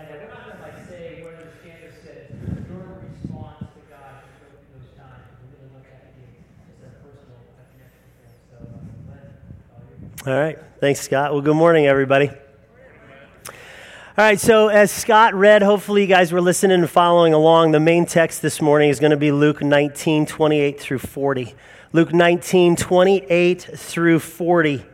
And not going to like say the standard. Your response to God you go through those times. Really to a personal connection. So, uh, All right. Thanks, Scott. Well, good morning, everybody. All right, so as Scott read, hopefully you guys were listening and following along. The main text this morning is going to be Luke 19, 28 through 40. Luke 19, 28 through 40.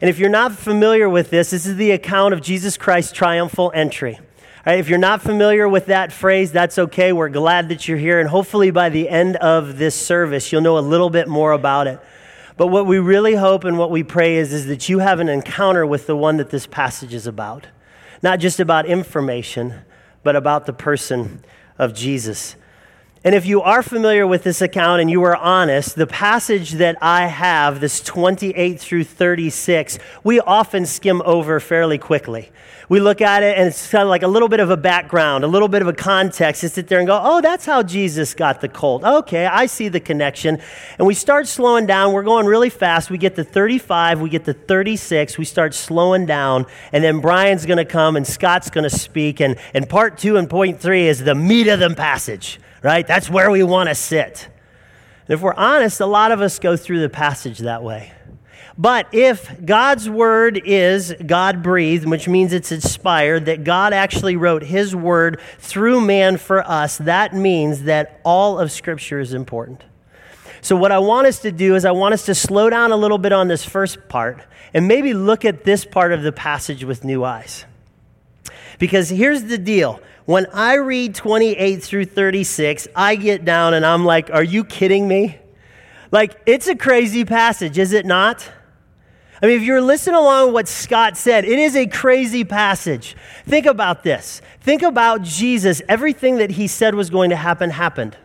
And if you're not familiar with this, this is the account of Jesus Christ's triumphal entry. Right, if you're not familiar with that phrase, that's okay. We're glad that you're here. And hopefully by the end of this service, you'll know a little bit more about it. But what we really hope and what we pray is, is that you have an encounter with the one that this passage is about. Not just about information, but about the person of Jesus. And if you are familiar with this account and you are honest, the passage that I have, this 28 through 36, we often skim over fairly quickly. We look at it and it's kind of like a little bit of a background, a little bit of a context, and sit there and go, oh, that's how Jesus got the colt. Okay, I see the connection. And we start slowing down. We're going really fast. We get to 35, we get to 36, we start slowing down, and then Brian's going to come and Scott's going to speak. And, and part two and point three is the meat of the passage right? That's where we want to sit. And if we're honest, a lot of us go through the passage that way. But if God's word is God breathed, which means it's inspired, that God actually wrote his word through man for us, that means that all of Scripture is important. So, what I want us to do is, I want us to slow down a little bit on this first part and maybe look at this part of the passage with new eyes. Because here's the deal when I read 28 through 36, I get down and I'm like, are you kidding me? Like, it's a crazy passage, is it not? I mean, if you're listening along with what Scott said, it is a crazy passage. Think about this. Think about Jesus. Everything that he said was going to happen happened.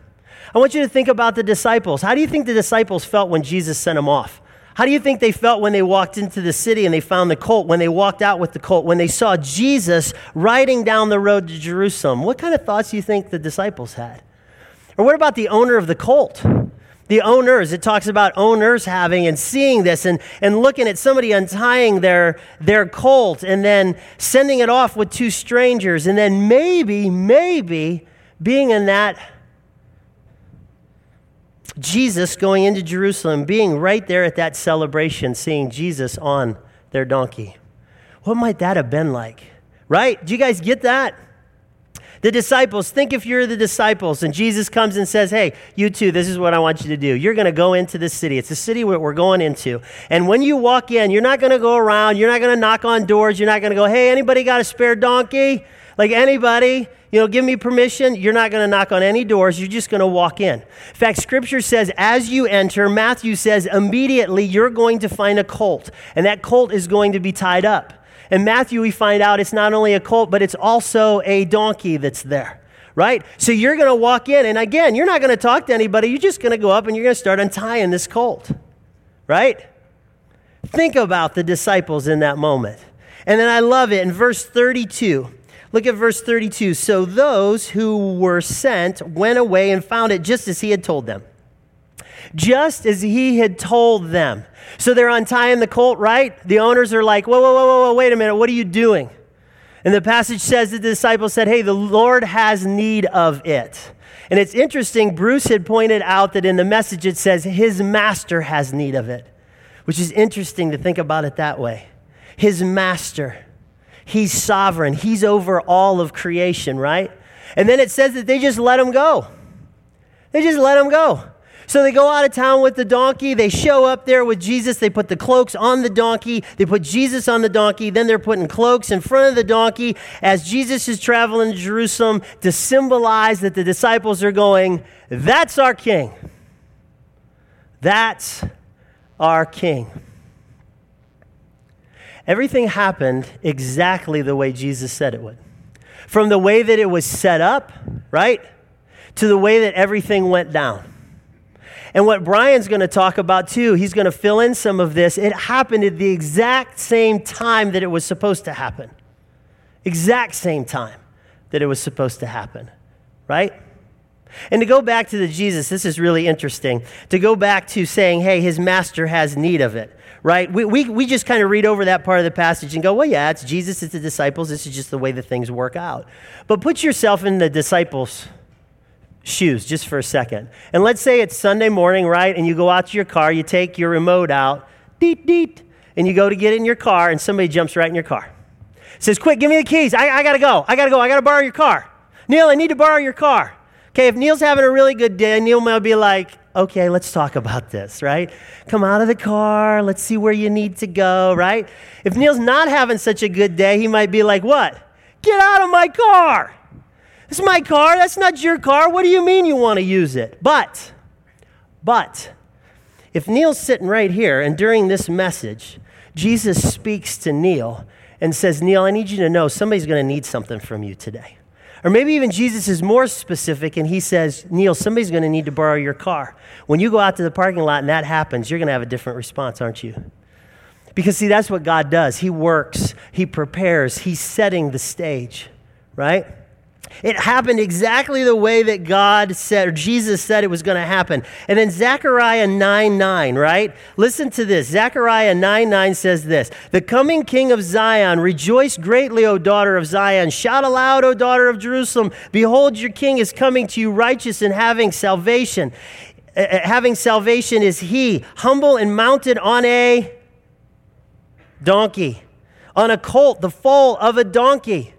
I want you to think about the disciples. How do you think the disciples felt when Jesus sent them off? How do you think they felt when they walked into the city and they found the colt, when they walked out with the colt, when they saw Jesus riding down the road to Jerusalem? What kind of thoughts do you think the disciples had? Or what about the owner of the colt? The owners, it talks about owners having and seeing this and, and looking at somebody untying their, their colt and then sending it off with two strangers and then maybe, maybe being in that Jesus going into Jerusalem, being right there at that celebration, seeing Jesus on their donkey. What might that have been like? Right? Do you guys get that? The disciples, think if you're the disciples and Jesus comes and says, Hey, you two, this is what I want you to do. You're going to go into this city. It's the city we're going into. And when you walk in, you're not going to go around. You're not going to knock on doors. You're not going to go, Hey, anybody got a spare donkey? Like anybody? You know, give me permission. You're not going to knock on any doors. You're just going to walk in. In fact, scripture says, as you enter, Matthew says, immediately you're going to find a colt, and that colt is going to be tied up. In Matthew, we find out it's not only a colt, but it's also a donkey that's there, right? So you're going to walk in, and again, you're not going to talk to anybody. You're just going to go up and you're going to start untying this colt, right? Think about the disciples in that moment. And then I love it in verse 32. Look at verse 32. So those who were sent went away and found it just as he had told them. Just as he had told them. So they're untying the colt, right? The owners are like, whoa, whoa, whoa, whoa, wait a minute, what are you doing? And the passage says that the disciples said, hey, the Lord has need of it. And it's interesting, Bruce had pointed out that in the message it says, his master has need of it, which is interesting to think about it that way. His master. He's sovereign. He's over all of creation, right? And then it says that they just let him go. They just let him go. So they go out of town with the donkey. They show up there with Jesus. They put the cloaks on the donkey. They put Jesus on the donkey. Then they're putting cloaks in front of the donkey as Jesus is traveling to Jerusalem to symbolize that the disciples are going, That's our king. That's our king. Everything happened exactly the way Jesus said it would. From the way that it was set up, right, to the way that everything went down. And what Brian's going to talk about too, he's going to fill in some of this. It happened at the exact same time that it was supposed to happen. Exact same time that it was supposed to happen, right? And to go back to the Jesus, this is really interesting. To go back to saying, hey, his master has need of it, right? We, we, we just kind of read over that part of the passage and go, well, yeah, it's Jesus, it's the disciples. This is just the way the things work out. But put yourself in the disciples' shoes just for a second. And let's say it's Sunday morning, right? And you go out to your car, you take your remote out, deet, deet, and you go to get in your car, and somebody jumps right in your car. Says, quick, give me the keys. I, I gotta go. I gotta go. I gotta borrow your car. Neil, I need to borrow your car. Okay, if Neil's having a really good day, Neil might be like, okay, let's talk about this, right? Come out of the car, let's see where you need to go, right? If Neil's not having such a good day, he might be like, what? Get out of my car. Is my car. That's not your car. What do you mean you want to use it? But, but, if Neil's sitting right here and during this message, Jesus speaks to Neil and says, Neil, I need you to know somebody's going to need something from you today. Or maybe even Jesus is more specific and he says, Neil, somebody's going to need to borrow your car. When you go out to the parking lot and that happens, you're going to have a different response, aren't you? Because, see, that's what God does. He works, He prepares, He's setting the stage, right? It happened exactly the way that God said, or Jesus said it was going to happen. And then Zechariah 9 9, right? Listen to this. Zechariah 9 9 says this The coming king of Zion, rejoice greatly, O daughter of Zion. Shout aloud, O daughter of Jerusalem. Behold, your king is coming to you, righteous and having salvation. Uh, having salvation is he, humble and mounted on a donkey, on a colt, the foal of a donkey.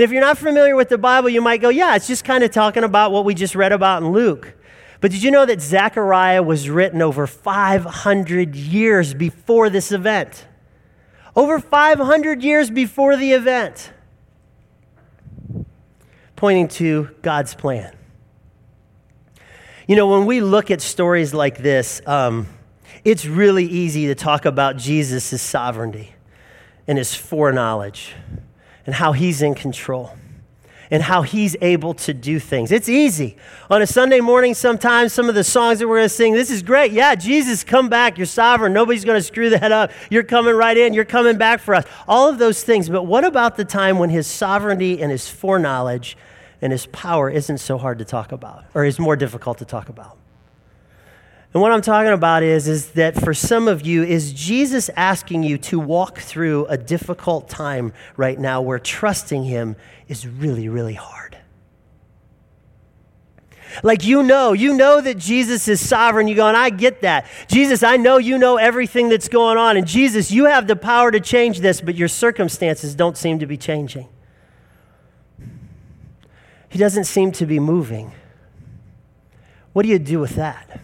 And if you're not familiar with the Bible, you might go, yeah, it's just kind of talking about what we just read about in Luke. But did you know that Zechariah was written over 500 years before this event? Over 500 years before the event, pointing to God's plan. You know, when we look at stories like this, um, it's really easy to talk about Jesus' sovereignty and his foreknowledge and how He's in control and how He's able to do things. It's easy. On a Sunday morning, sometimes some of the songs that we're going to sing, this is great. Yeah, Jesus, come back. You're sovereign. Nobody's going to screw that up. You're coming right in. You're coming back for us. All of those things. But what about the time when His sovereignty and His foreknowledge and His power isn't so hard to talk about or is more difficult to talk about? And what I'm talking about is, is that for some of you, is Jesus asking you to walk through a difficult time right now where trusting Him is really, really hard. Like you know, you know that Jesus is sovereign. You go, and I get that. Jesus, I know you know everything that's going on. And Jesus, you have the power to change this, but your circumstances don't seem to be changing. He doesn't seem to be moving. What do you do with that?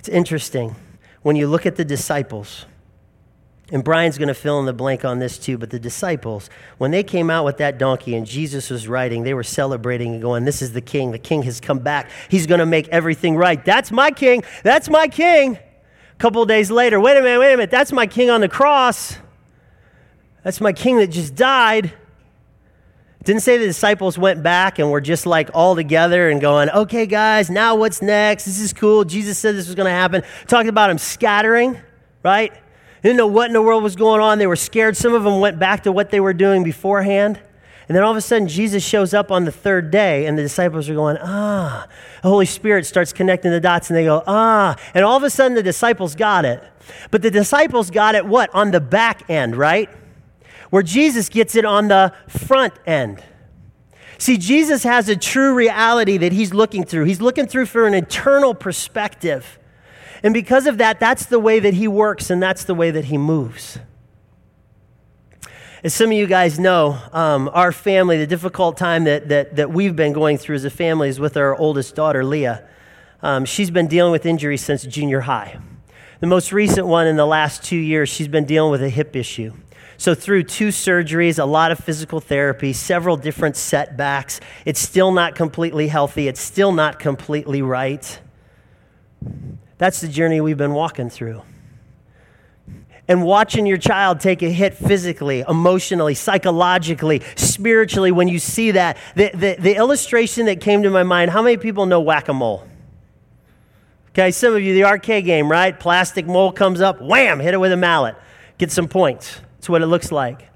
It's interesting when you look at the disciples, and Brian's going to fill in the blank on this too, but the disciples, when they came out with that donkey and Jesus was riding, they were celebrating and going, This is the king. The king has come back. He's going to make everything right. That's my king. That's my king. A couple days later, wait a minute, wait a minute. That's my king on the cross. That's my king that just died. Didn't say the disciples went back and were just like all together and going, okay, guys, now what's next? This is cool. Jesus said this was going to happen. Talking about them scattering, right? They didn't know what in the world was going on. They were scared. Some of them went back to what they were doing beforehand. And then all of a sudden, Jesus shows up on the third day, and the disciples are going, ah. The Holy Spirit starts connecting the dots, and they go, ah. And all of a sudden, the disciples got it. But the disciples got it what? On the back end, right? Where Jesus gets it on the front end. See, Jesus has a true reality that he's looking through. He's looking through for an eternal perspective. And because of that, that's the way that he works and that's the way that he moves. As some of you guys know, um, our family, the difficult time that, that, that we've been going through as a family is with our oldest daughter, Leah. Um, she's been dealing with injuries since junior high. The most recent one in the last two years, she's been dealing with a hip issue. So, through two surgeries, a lot of physical therapy, several different setbacks, it's still not completely healthy. It's still not completely right. That's the journey we've been walking through. And watching your child take a hit physically, emotionally, psychologically, spiritually, when you see that, the, the, the illustration that came to my mind how many people know whack a mole? Okay, some of you, the arcade game, right? Plastic mole comes up, wham, hit it with a mallet, get some points. That's what it looks like.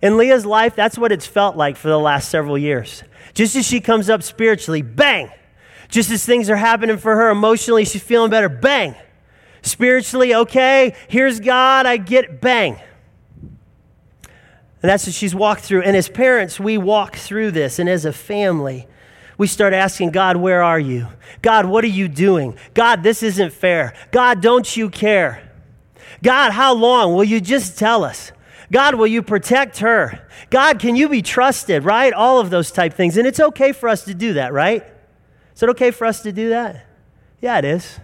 In Leah's life, that's what it's felt like for the last several years. Just as she comes up spiritually, bang. Just as things are happening for her emotionally, she's feeling better, bang. Spiritually, okay, here's God, I get bang. And that's what she's walked through. And as parents, we walk through this. And as a family, we start asking God, where are you? God, what are you doing? God, this isn't fair. God, don't you care? God, how long? Will you just tell us? God, will you protect her? God, can you be trusted, right? All of those type things. And it's okay for us to do that, right? Is it okay for us to do that? Yeah, it is.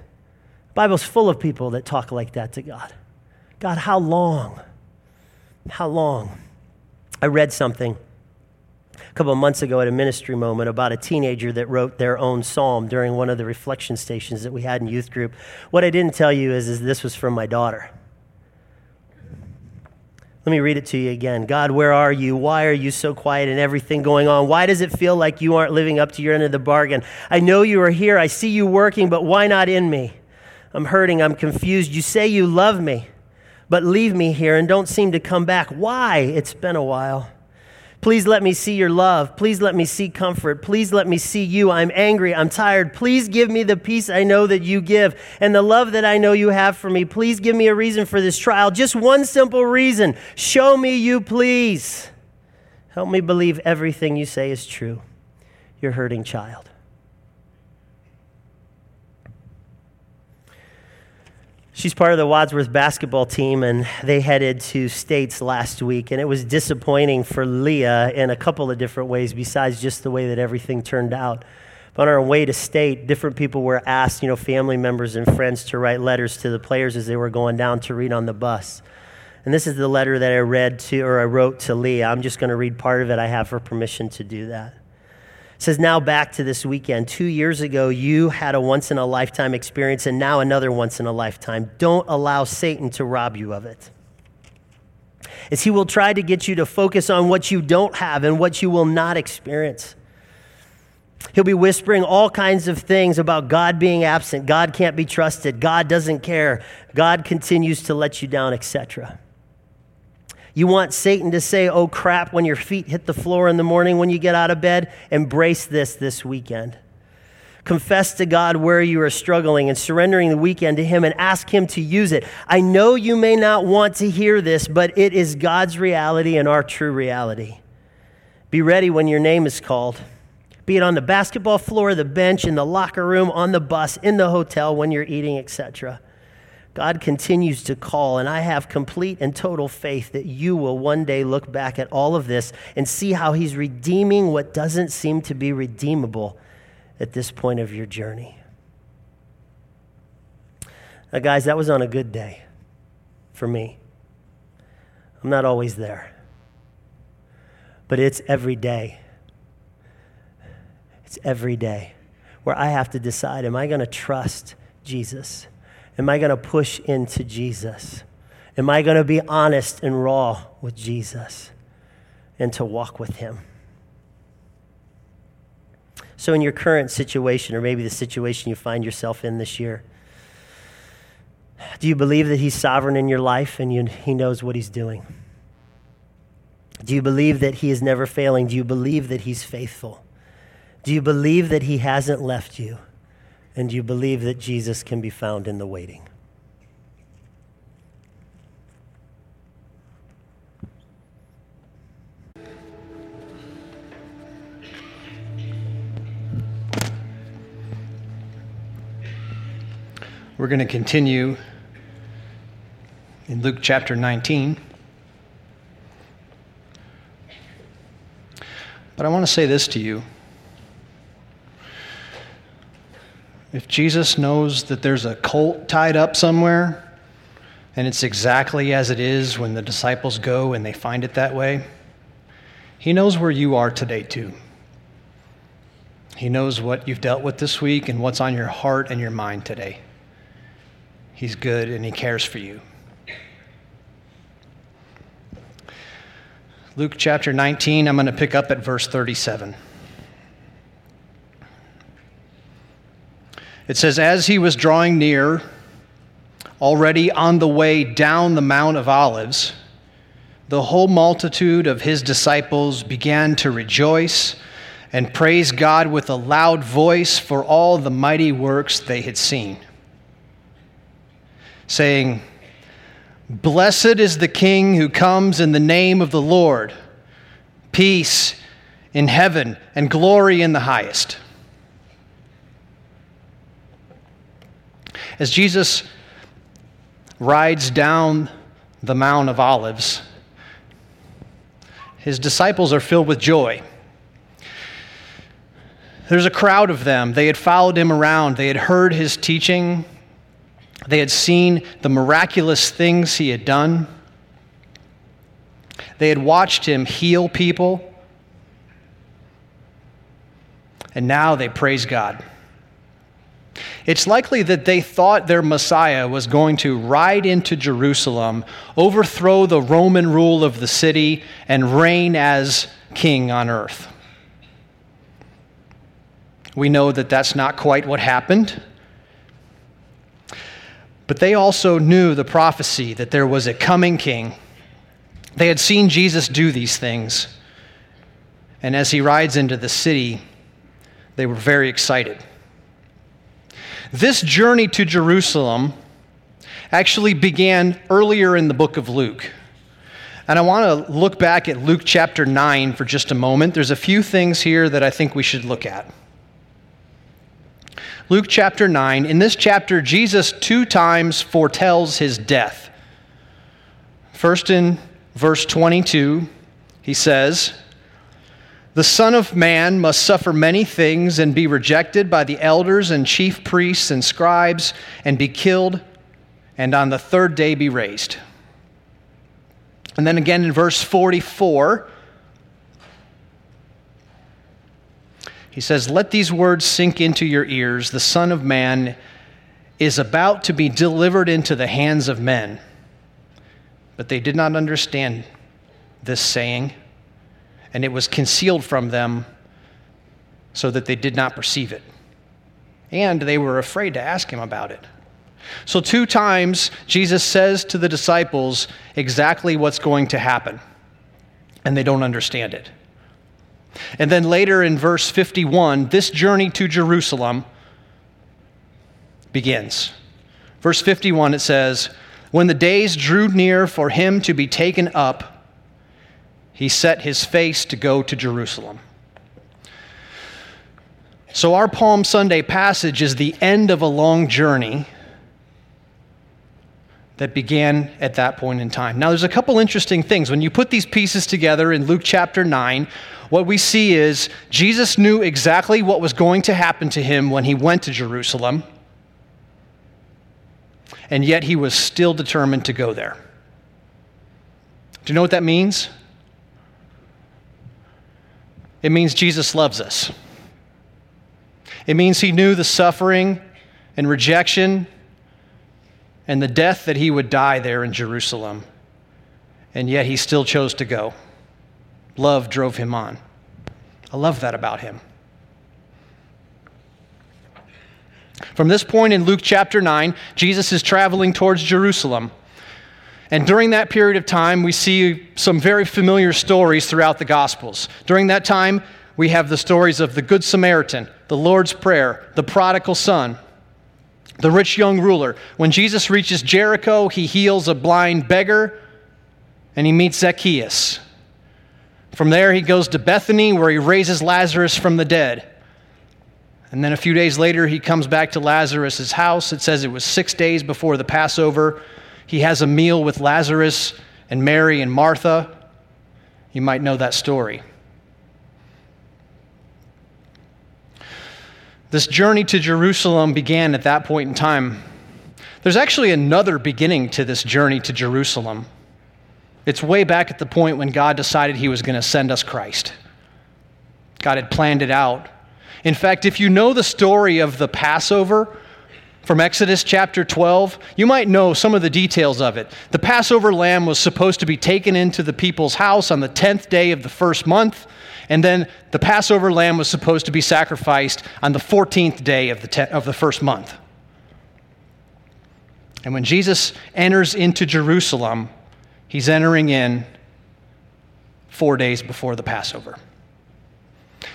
The Bible's full of people that talk like that to God. God, how long? How long? I read something a couple months ago at a ministry moment about a teenager that wrote their own psalm during one of the reflection stations that we had in youth group. What I didn't tell you is, is this was from my daughter. Let me read it to you again. God, where are you? Why are you so quiet and everything going on? Why does it feel like you aren't living up to your end of the bargain? I know you are here. I see you working, but why not in me? I'm hurting. I'm confused. You say you love me, but leave me here and don't seem to come back. Why? It's been a while. Please let me see your love. Please let me see comfort. Please let me see you. I'm angry. I'm tired. Please give me the peace I know that you give and the love that I know you have for me. Please give me a reason for this trial. Just one simple reason. Show me you, please. Help me believe everything you say is true. Your hurting child. She's part of the Wadsworth basketball team, and they headed to states last week. And it was disappointing for Leah in a couple of different ways, besides just the way that everything turned out. But on our way to state, different people were asked, you know, family members and friends to write letters to the players as they were going down to read on the bus. And this is the letter that I read to, or I wrote to Leah. I'm just going to read part of it. I have her permission to do that says, Now back to this weekend. Two years ago, you had a once in a lifetime experience, and now another once in a lifetime. Don't allow Satan to rob you of it. As he will try to get you to focus on what you don't have and what you will not experience. He'll be whispering all kinds of things about God being absent, God can't be trusted, God doesn't care, God continues to let you down, etc. You want Satan to say, oh crap, when your feet hit the floor in the morning when you get out of bed? Embrace this this weekend. Confess to God where you are struggling and surrendering the weekend to Him and ask Him to use it. I know you may not want to hear this, but it is God's reality and our true reality. Be ready when your name is called. Be it on the basketball floor, the bench, in the locker room, on the bus, in the hotel, when you're eating, etc. God continues to call, and I have complete and total faith that you will one day look back at all of this and see how He's redeeming what doesn't seem to be redeemable at this point of your journey. Now, guys, that was on a good day for me. I'm not always there, but it's every day. It's every day where I have to decide am I going to trust Jesus? Am I going to push into Jesus? Am I going to be honest and raw with Jesus and to walk with Him? So, in your current situation, or maybe the situation you find yourself in this year, do you believe that He's sovereign in your life and you, He knows what He's doing? Do you believe that He is never failing? Do you believe that He's faithful? Do you believe that He hasn't left you? And you believe that Jesus can be found in the waiting? We're going to continue in Luke chapter 19. But I want to say this to you. If Jesus knows that there's a colt tied up somewhere, and it's exactly as it is when the disciples go and they find it that way, he knows where you are today, too. He knows what you've dealt with this week and what's on your heart and your mind today. He's good and he cares for you. Luke chapter 19, I'm going to pick up at verse 37. It says, As he was drawing near, already on the way down the Mount of Olives, the whole multitude of his disciples began to rejoice and praise God with a loud voice for all the mighty works they had seen, saying, Blessed is the King who comes in the name of the Lord, peace in heaven and glory in the highest. As Jesus rides down the Mount of Olives, his disciples are filled with joy. There's a crowd of them. They had followed him around, they had heard his teaching, they had seen the miraculous things he had done. They had watched him heal people. And now they praise God. It's likely that they thought their Messiah was going to ride into Jerusalem, overthrow the Roman rule of the city, and reign as king on earth. We know that that's not quite what happened. But they also knew the prophecy that there was a coming king. They had seen Jesus do these things. And as he rides into the city, they were very excited. This journey to Jerusalem actually began earlier in the book of Luke. And I want to look back at Luke chapter 9 for just a moment. There's a few things here that I think we should look at. Luke chapter 9. In this chapter, Jesus two times foretells his death. First, in verse 22, he says, the Son of Man must suffer many things and be rejected by the elders and chief priests and scribes and be killed, and on the third day be raised. And then again in verse 44, he says, Let these words sink into your ears. The Son of Man is about to be delivered into the hands of men. But they did not understand this saying and it was concealed from them so that they did not perceive it. And they were afraid to ask him about it. So, two times, Jesus says to the disciples exactly what's going to happen, and they don't understand it. And then later in verse 51, this journey to Jerusalem begins. Verse 51, it says, When the days drew near for him to be taken up, he set his face to go to Jerusalem. So, our Palm Sunday passage is the end of a long journey that began at that point in time. Now, there's a couple interesting things. When you put these pieces together in Luke chapter 9, what we see is Jesus knew exactly what was going to happen to him when he went to Jerusalem, and yet he was still determined to go there. Do you know what that means? It means Jesus loves us. It means he knew the suffering and rejection and the death that he would die there in Jerusalem. And yet he still chose to go. Love drove him on. I love that about him. From this point in Luke chapter 9, Jesus is traveling towards Jerusalem. And during that period of time, we see some very familiar stories throughout the Gospels. During that time, we have the stories of the Good Samaritan, the Lord's Prayer, the prodigal son, the rich young ruler. When Jesus reaches Jericho, he heals a blind beggar and he meets Zacchaeus. From there, he goes to Bethany, where he raises Lazarus from the dead. And then a few days later, he comes back to Lazarus' house. It says it was six days before the Passover. He has a meal with Lazarus and Mary and Martha. You might know that story. This journey to Jerusalem began at that point in time. There's actually another beginning to this journey to Jerusalem. It's way back at the point when God decided He was going to send us Christ. God had planned it out. In fact, if you know the story of the Passover, from Exodus chapter 12, you might know some of the details of it. The Passover lamb was supposed to be taken into the people's house on the 10th day of the first month, and then the Passover lamb was supposed to be sacrificed on the 14th day of the, te- of the first month. And when Jesus enters into Jerusalem, he's entering in four days before the Passover.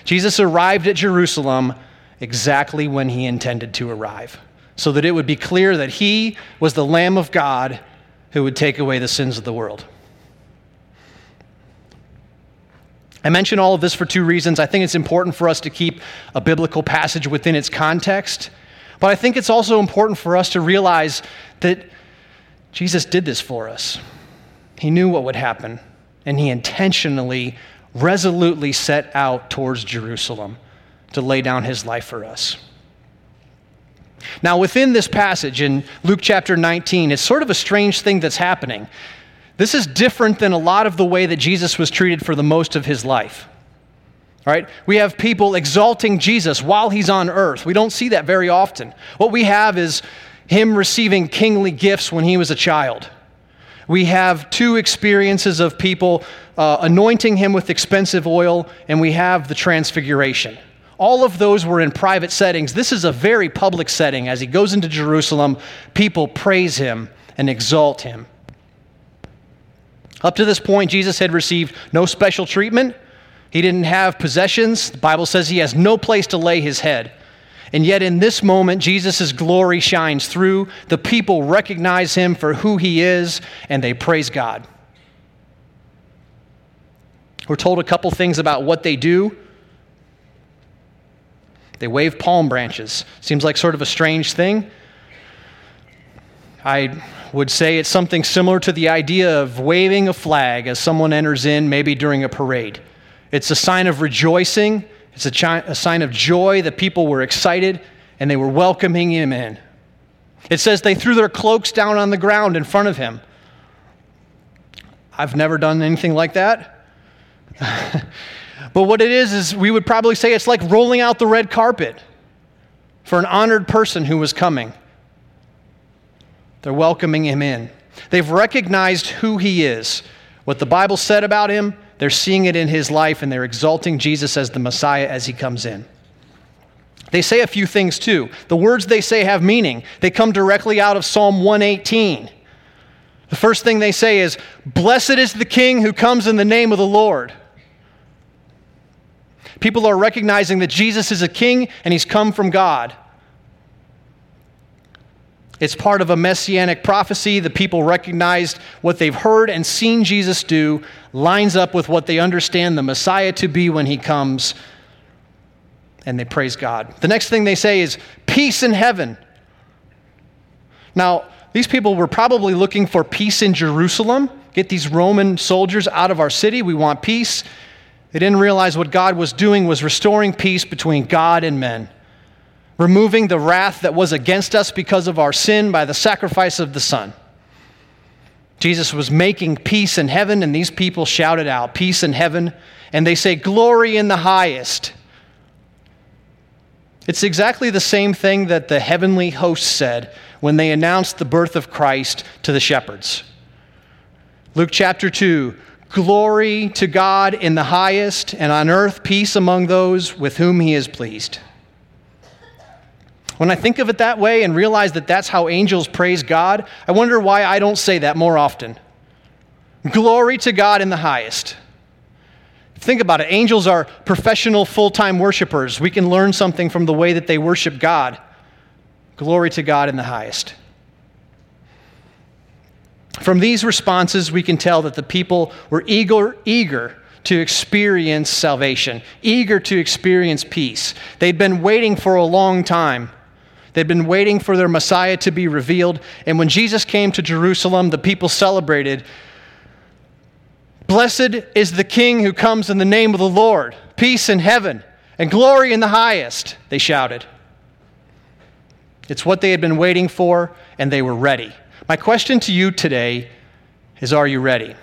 Jesus arrived at Jerusalem exactly when he intended to arrive, so that it would be clear that he was the Lamb of God who would take away the sins of the world. I mention all of this for two reasons. I think it's important for us to keep a biblical passage within its context, but I think it's also important for us to realize that Jesus did this for us. He knew what would happen, and he intentionally, resolutely set out towards Jerusalem to lay down his life for us. Now, within this passage in Luke chapter 19, it's sort of a strange thing that's happening. This is different than a lot of the way that Jesus was treated for the most of his life. Right? We have people exalting Jesus while he's on earth. We don't see that very often. What we have is him receiving kingly gifts when he was a child. We have two experiences of people uh, anointing him with expensive oil, and we have the transfiguration. All of those were in private settings. This is a very public setting. As he goes into Jerusalem, people praise him and exalt him. Up to this point, Jesus had received no special treatment. He didn't have possessions. The Bible says he has no place to lay his head. And yet, in this moment, Jesus' glory shines through. The people recognize him for who he is, and they praise God. We're told a couple things about what they do. They wave palm branches. Seems like sort of a strange thing. I would say it's something similar to the idea of waving a flag as someone enters in, maybe during a parade. It's a sign of rejoicing, it's a, chi- a sign of joy that people were excited and they were welcoming him in. It says they threw their cloaks down on the ground in front of him. I've never done anything like that. but what it is, is we would probably say it's like rolling out the red carpet for an honored person who was coming. They're welcoming him in. They've recognized who he is, what the Bible said about him. They're seeing it in his life, and they're exalting Jesus as the Messiah as he comes in. They say a few things too. The words they say have meaning. They come directly out of Psalm 118. The first thing they say is, Blessed is the King who comes in the name of the Lord. People are recognizing that Jesus is a king and he's come from God. It's part of a messianic prophecy. The people recognized what they've heard and seen Jesus do lines up with what they understand the Messiah to be when he comes, and they praise God. The next thing they say is, Peace in heaven. Now, these people were probably looking for peace in Jerusalem. Get these Roman soldiers out of our city. We want peace. They didn't realize what God was doing was restoring peace between God and men removing the wrath that was against us because of our sin by the sacrifice of the Son. Jesus was making peace in heaven, and these people shouted out, Peace in heaven, and they say, Glory in the highest. It's exactly the same thing that the heavenly hosts said when they announced the birth of Christ to the shepherds. Luke chapter 2 Glory to God in the highest, and on earth peace among those with whom he is pleased. When I think of it that way and realize that that's how angels praise God, I wonder why I don't say that more often. Glory to God in the highest. Think about it. Angels are professional, full time worshipers. We can learn something from the way that they worship God. Glory to God in the highest. From these responses, we can tell that the people were eager, eager to experience salvation, eager to experience peace. They'd been waiting for a long time. They'd been waiting for their Messiah to be revealed. And when Jesus came to Jerusalem, the people celebrated Blessed is the King who comes in the name of the Lord, peace in heaven and glory in the highest, they shouted. It's what they had been waiting for, and they were ready. My question to you today is Are you ready?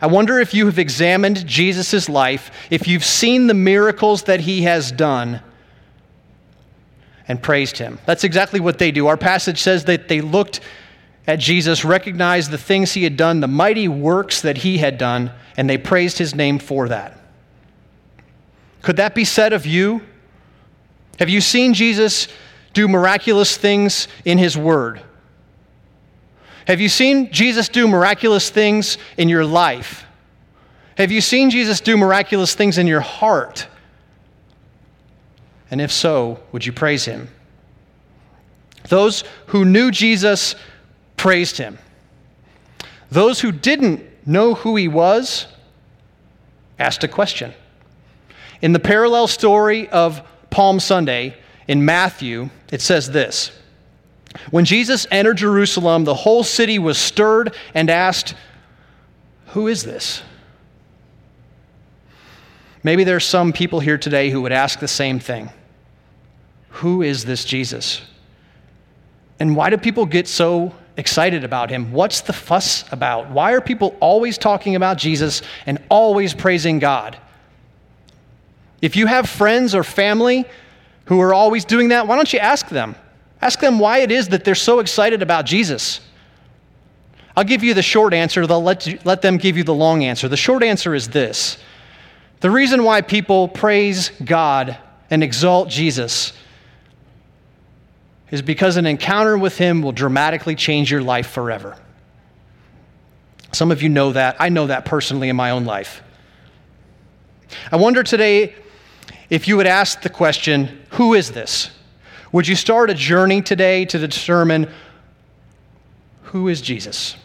I wonder if you have examined Jesus' life, if you've seen the miracles that he has done and praised him. That's exactly what they do. Our passage says that they looked at Jesus, recognized the things he had done, the mighty works that he had done, and they praised his name for that. Could that be said of you? Have you seen Jesus do miraculous things in his word? Have you seen Jesus do miraculous things in your life? Have you seen Jesus do miraculous things in your heart? And if so, would you praise him? Those who knew Jesus praised him. Those who didn't know who he was asked a question. In the parallel story of Palm Sunday in Matthew, it says this When Jesus entered Jerusalem, the whole city was stirred and asked, Who is this? Maybe there's some people here today who would ask the same thing Who is this Jesus? And why do people get so excited about him? What's the fuss about? Why are people always talking about Jesus and always praising God? If you have friends or family who are always doing that, why don't you ask them? Ask them why it is that they're so excited about Jesus. I'll give you the short answer, they'll let, you, let them give you the long answer. The short answer is this the reason why people praise God and exalt Jesus is because an encounter with Him will dramatically change your life forever. Some of you know that. I know that personally in my own life. I wonder today if you would ask the question, Who is this? Would you start a journey today to determine who is Jesus?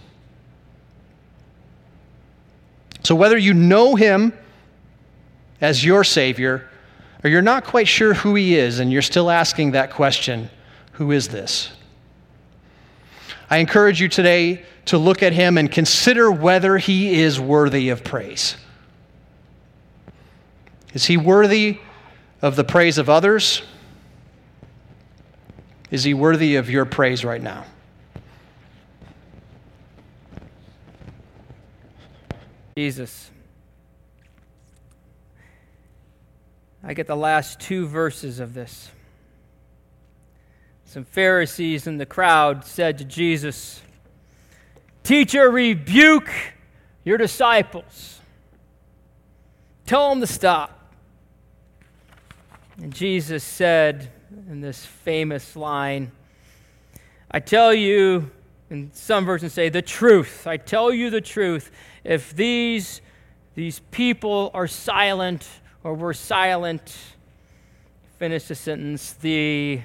So, whether you know him as your Savior or you're not quite sure who he is and you're still asking that question, who is this? I encourage you today to look at him and consider whether he is worthy of praise. Is he worthy of the praise of others? Is he worthy of your praise right now? Jesus. I get the last two verses of this. Some Pharisees in the crowd said to Jesus, Teacher, rebuke your disciples. Tell them to stop. And Jesus said in this famous line, I tell you, and some versions say, the truth. I tell you the truth. If these, these people are silent or were silent, finish the sentence, the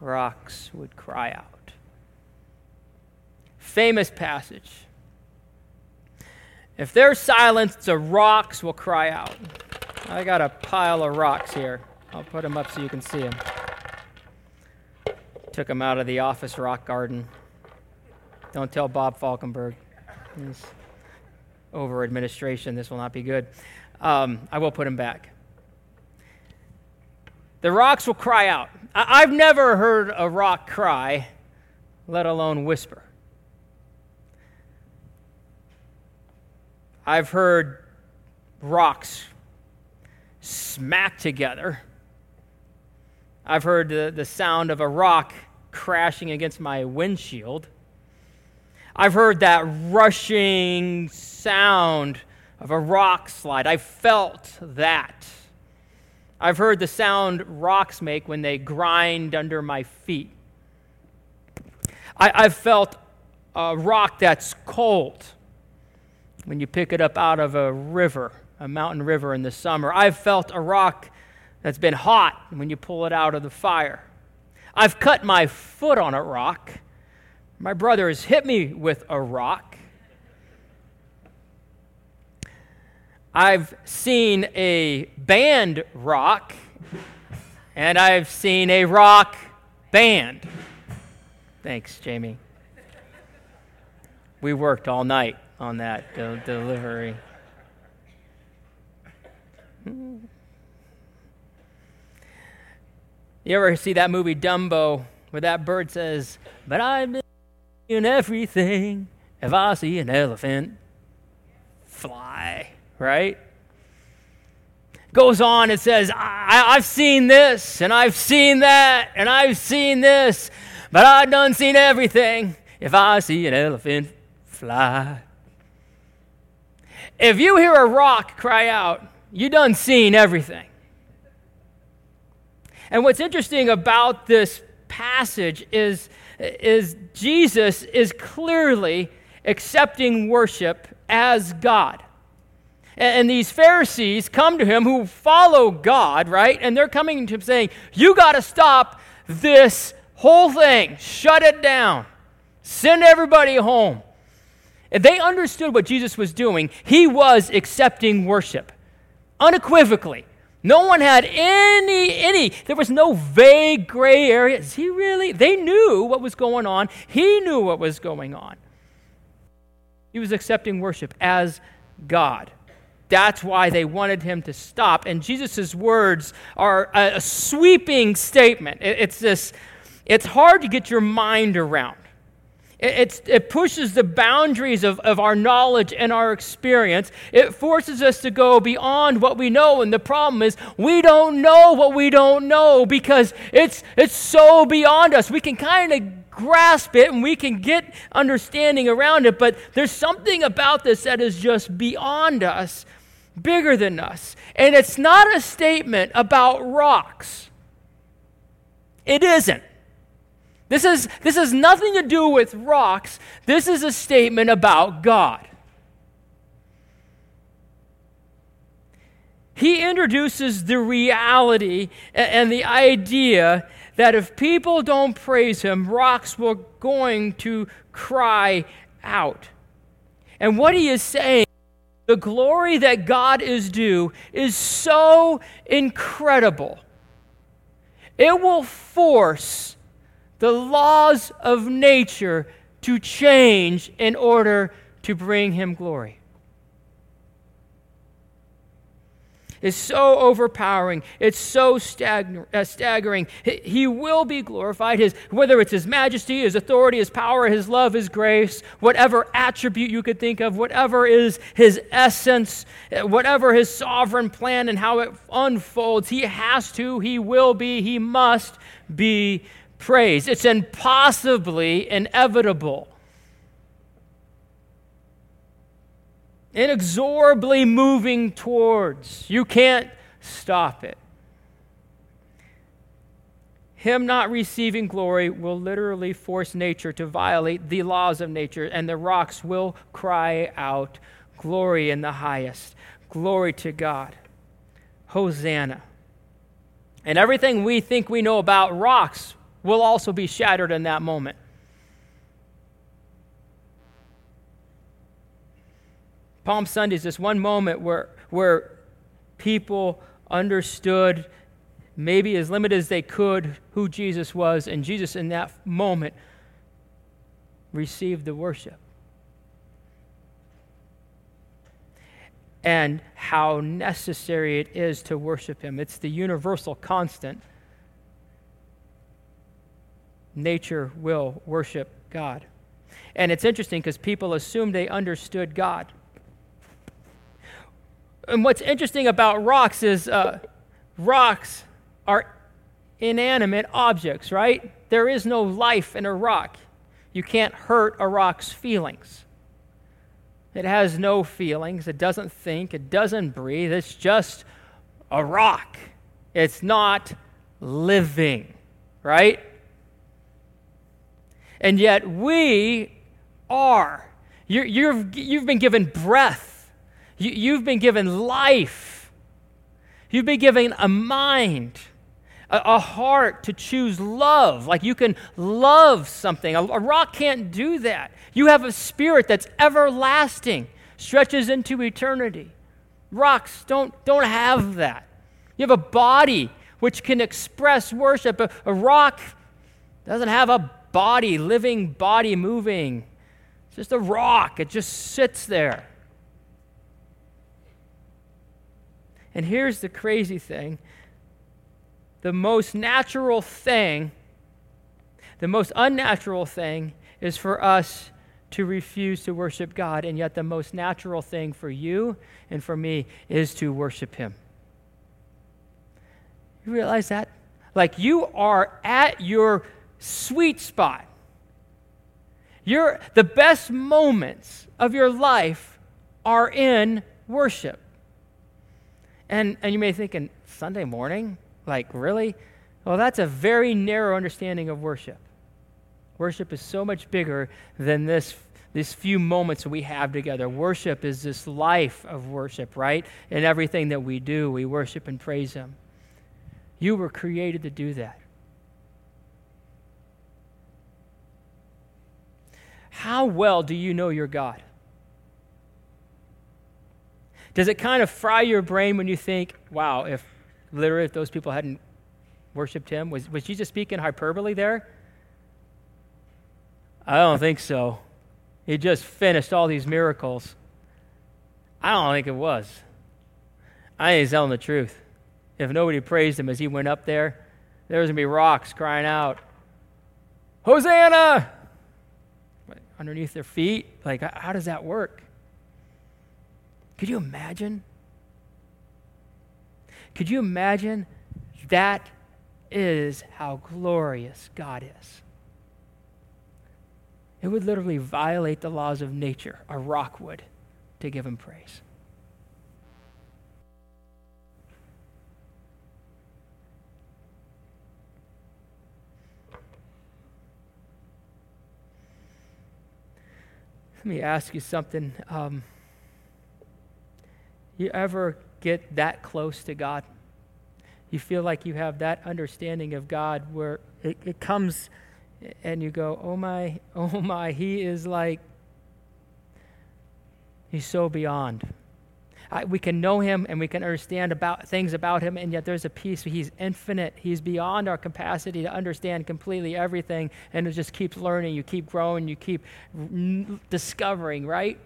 rocks would cry out. Famous passage. If they're silence, the rocks will cry out. I got a pile of rocks here. I'll put them up so you can see them. Took them out of the office rock garden. Don't tell Bob Falkenberg. He's over administration. This will not be good. Um, I will put them back. The rocks will cry out. I- I've never heard a rock cry, let alone whisper. I've heard rocks smack together. I've heard the, the sound of a rock crashing against my windshield. I've heard that rushing sound of a rock slide. I felt that. I've heard the sound rocks make when they grind under my feet. I, have felt a rock that's cold when you pick it up out of a river, a mountain river in the summer. I've felt a rock that's been hot when you pull it out of the fire. I've cut my foot on a rock. My brother has hit me with a rock. I've seen a band rock, and I've seen a rock band. Thanks, Jamie. We worked all night on that de- delivery. You ever see that movie Dumbo where that bird says, But I'm in everything if I see an elephant fly? right? Goes on and says, I, have seen this, and I've seen that, and I've seen this, but I've done seen everything if I see an elephant fly. If you hear a rock cry out, you done seen everything. And what's interesting about this passage is, is Jesus is clearly accepting worship as God. And these Pharisees come to him who follow God, right? And they're coming to him saying, You got to stop this whole thing, shut it down, send everybody home. And they understood what Jesus was doing. He was accepting worship unequivocally. No one had any, any, there was no vague gray area. Is he really? They knew what was going on. He knew what was going on. He was accepting worship as God. That's why they wanted him to stop. And Jesus' words are a sweeping statement. It's this, it's hard to get your mind around. It, it pushes the boundaries of, of our knowledge and our experience. It forces us to go beyond what we know. And the problem is, we don't know what we don't know because it's, it's so beyond us. We can kind of grasp it and we can get understanding around it, but there's something about this that is just beyond us, bigger than us. And it's not a statement about rocks, it isn't. This, is, this has nothing to do with rocks. This is a statement about God. He introduces the reality and the idea that if people don't praise him, rocks were going to cry out. And what he is saying, the glory that God is due, is so incredible. It will force the laws of nature to change in order to bring him glory. It's so overpowering. It's so uh, staggering. He will be glorified. His, whether it's His majesty, His authority, His power, His love, His grace, whatever attribute you could think of, whatever is His essence, uh, whatever His sovereign plan and how it unfolds, He has to, He will be, He must be praise. It's impossibly inevitable. Inexorably moving towards. You can't stop it. Him not receiving glory will literally force nature to violate the laws of nature, and the rocks will cry out, Glory in the highest. Glory to God. Hosanna. And everything we think we know about rocks will also be shattered in that moment. Palm Sunday is this one moment where, where people understood, maybe as limited as they could, who Jesus was, and Jesus in that moment received the worship. And how necessary it is to worship Him. It's the universal constant nature will worship God. And it's interesting because people assume they understood God. And what's interesting about rocks is uh, rocks are inanimate objects, right? There is no life in a rock. You can't hurt a rock's feelings. It has no feelings. It doesn't think. It doesn't breathe. It's just a rock. It's not living, right? And yet we are. you have you've been given breath, you, you've been given life, you've been given a mind. A, heart to choose love. Like you can love something. A, a rock can't do that. You have a spirit that's everlasting, stretches into eternity. Rocks don't, don't have that. You have a body which can express worship. A, a, rock doesn't have a body, living body moving. It's just a rock, it just sits there. And here's the crazy thing the most natural thing, the most unnatural thing is for us to refuse to worship God. And yet, the most natural thing for you and for me is to worship Him. You realize that? Like, you are at your sweet spot. Your, the best moments of your life are in worship. And, and you may think, in Sunday morning? Like, really? Well, that's a very narrow understanding of worship. Worship is so much bigger than this these few moments we have together. Worship is this life of worship, right? In everything that we do, we worship and praise Him. You were created to do that. How well do you know your God? Does it kind of fry your brain when you think, wow, if literally if those people hadn't worshiped him, was, was Jesus speaking hyperbole there? I don't think so. He just finished all these miracles. I don't think it was. I think he's telling the truth. If nobody praised him as he went up there, there was going to be rocks crying out, Hosanna! Underneath their feet. Like, how does that work? Could you imagine? Could you imagine that is how glorious God is? It would literally violate the laws of nature, a rock would, to give him praise. Let me ask you something. Um, you ever get that close to God? You feel like you have that understanding of God where it, it comes and you go, oh my, oh my, he is like, he's so beyond. I, we can know him and we can understand about things about him, and yet there's a piece. He's infinite. He's beyond our capacity to understand completely everything, and it just keeps learning. You keep growing. You keep n- discovering. Right?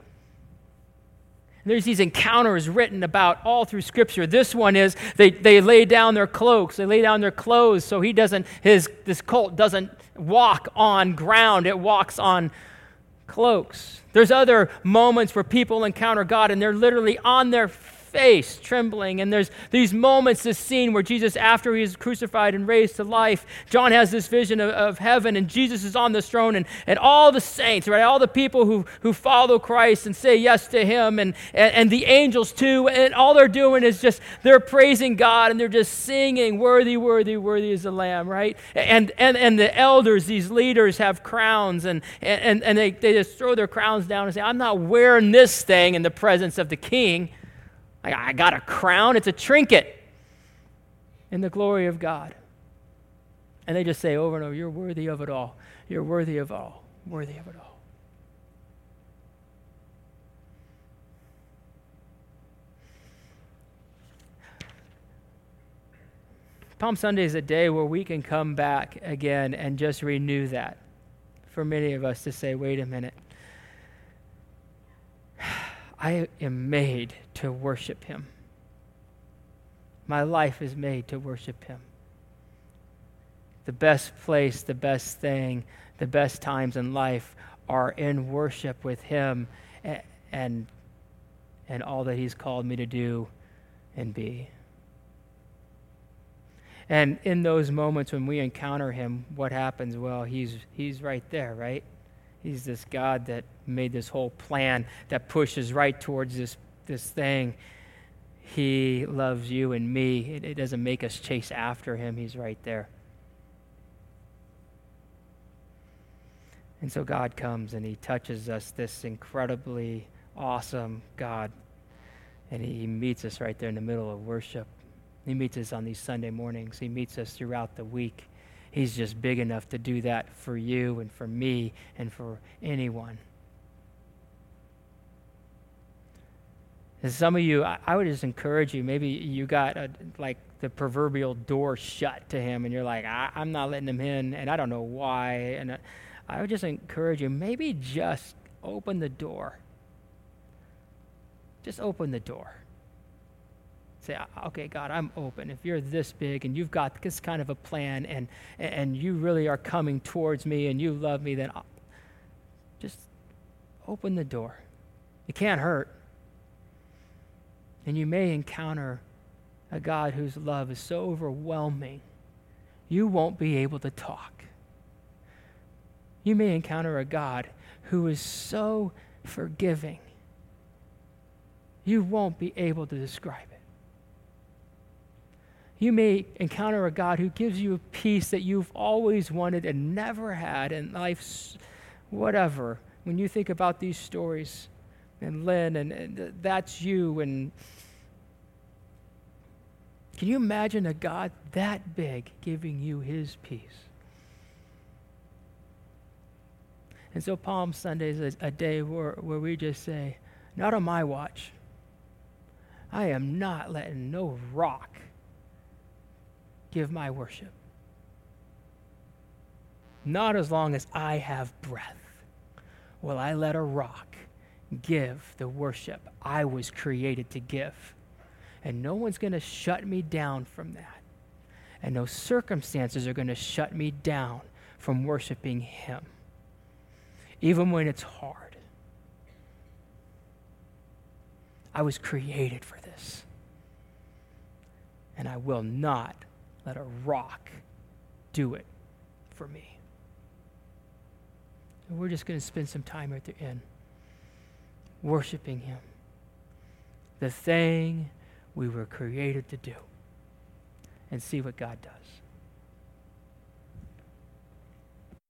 There's these encounters written about all through Scripture. This one is they, they lay down their cloaks, they lay down their clothes so he doesn't, his, this colt doesn't walk on ground, it walks on cloaks. There's other moments where people encounter God and they're literally on their face trembling. And there's these moments, this scene where Jesus, after he is crucified and raised to life, John has this vision of, of heaven, and Jesus is on this throne, and, and all the saints, right, all the people who, who follow Christ and say yes to him, and, and, and the angels too, and all they're doing is just they're praising God and they're just singing, Worthy, worthy, worthy is the Lamb, right? And, and, and the elders, these leaders, have crowns, and, and, and they, they just throw their crowns down and say, I'm not wearing this thing in the presence of the king. I got a crown, it's a trinket in the glory of God. And they just say over and over, You're worthy of it all. You're worthy of all. Worthy of it all. Palm Sunday is a day where we can come back again and just renew that for many of us to say, wait a minute. I am made to worship Him. My life is made to worship Him. The best place, the best thing, the best times in life are in worship with Him and, and, and all that He's called me to do and be. And in those moments when we encounter Him, what happens? Well, He's, he's right there, right? He's this God that made this whole plan that pushes right towards this, this thing. He loves you and me. It, it doesn't make us chase after him, He's right there. And so God comes and He touches us, this incredibly awesome God. And He meets us right there in the middle of worship. He meets us on these Sunday mornings, He meets us throughout the week. He's just big enough to do that for you and for me and for anyone. And some of you, I, I would just encourage you, maybe you got a, like the proverbial door shut to him and you're like, I, am not letting him in and I don't know why. And uh, I would just encourage you, maybe just open the door. Just open the door. Say, ah, okay, God, I'm open. If you're this big and you've got this kind of a plan and, and you really are coming towards me and you love me, then I'll just open the door. It can't hurt. And you may encounter a God whose love is so overwhelming, you won't be able to talk. You may encounter a God who is so forgiving, you won't be able to describe it. You may encounter a God who gives you a peace that you've always wanted and never had in life's whatever when you think about these stories, and Lynn, and, and that's you, and can you imagine a God that big giving you his peace? And so Palm Sunday is a, a day where, where we just say, Not on my watch. I am not letting no rock give my worship. Not as long as I have breath will I let a rock give the worship I was created to give. And no one's going to shut me down from that. And no circumstances are going to shut me down from worshiping Him, even when it's hard. I was created for this. And I will not let a rock do it for me. And we're just going to spend some time at the end worshiping Him. The thing we were created to do. And see what God does.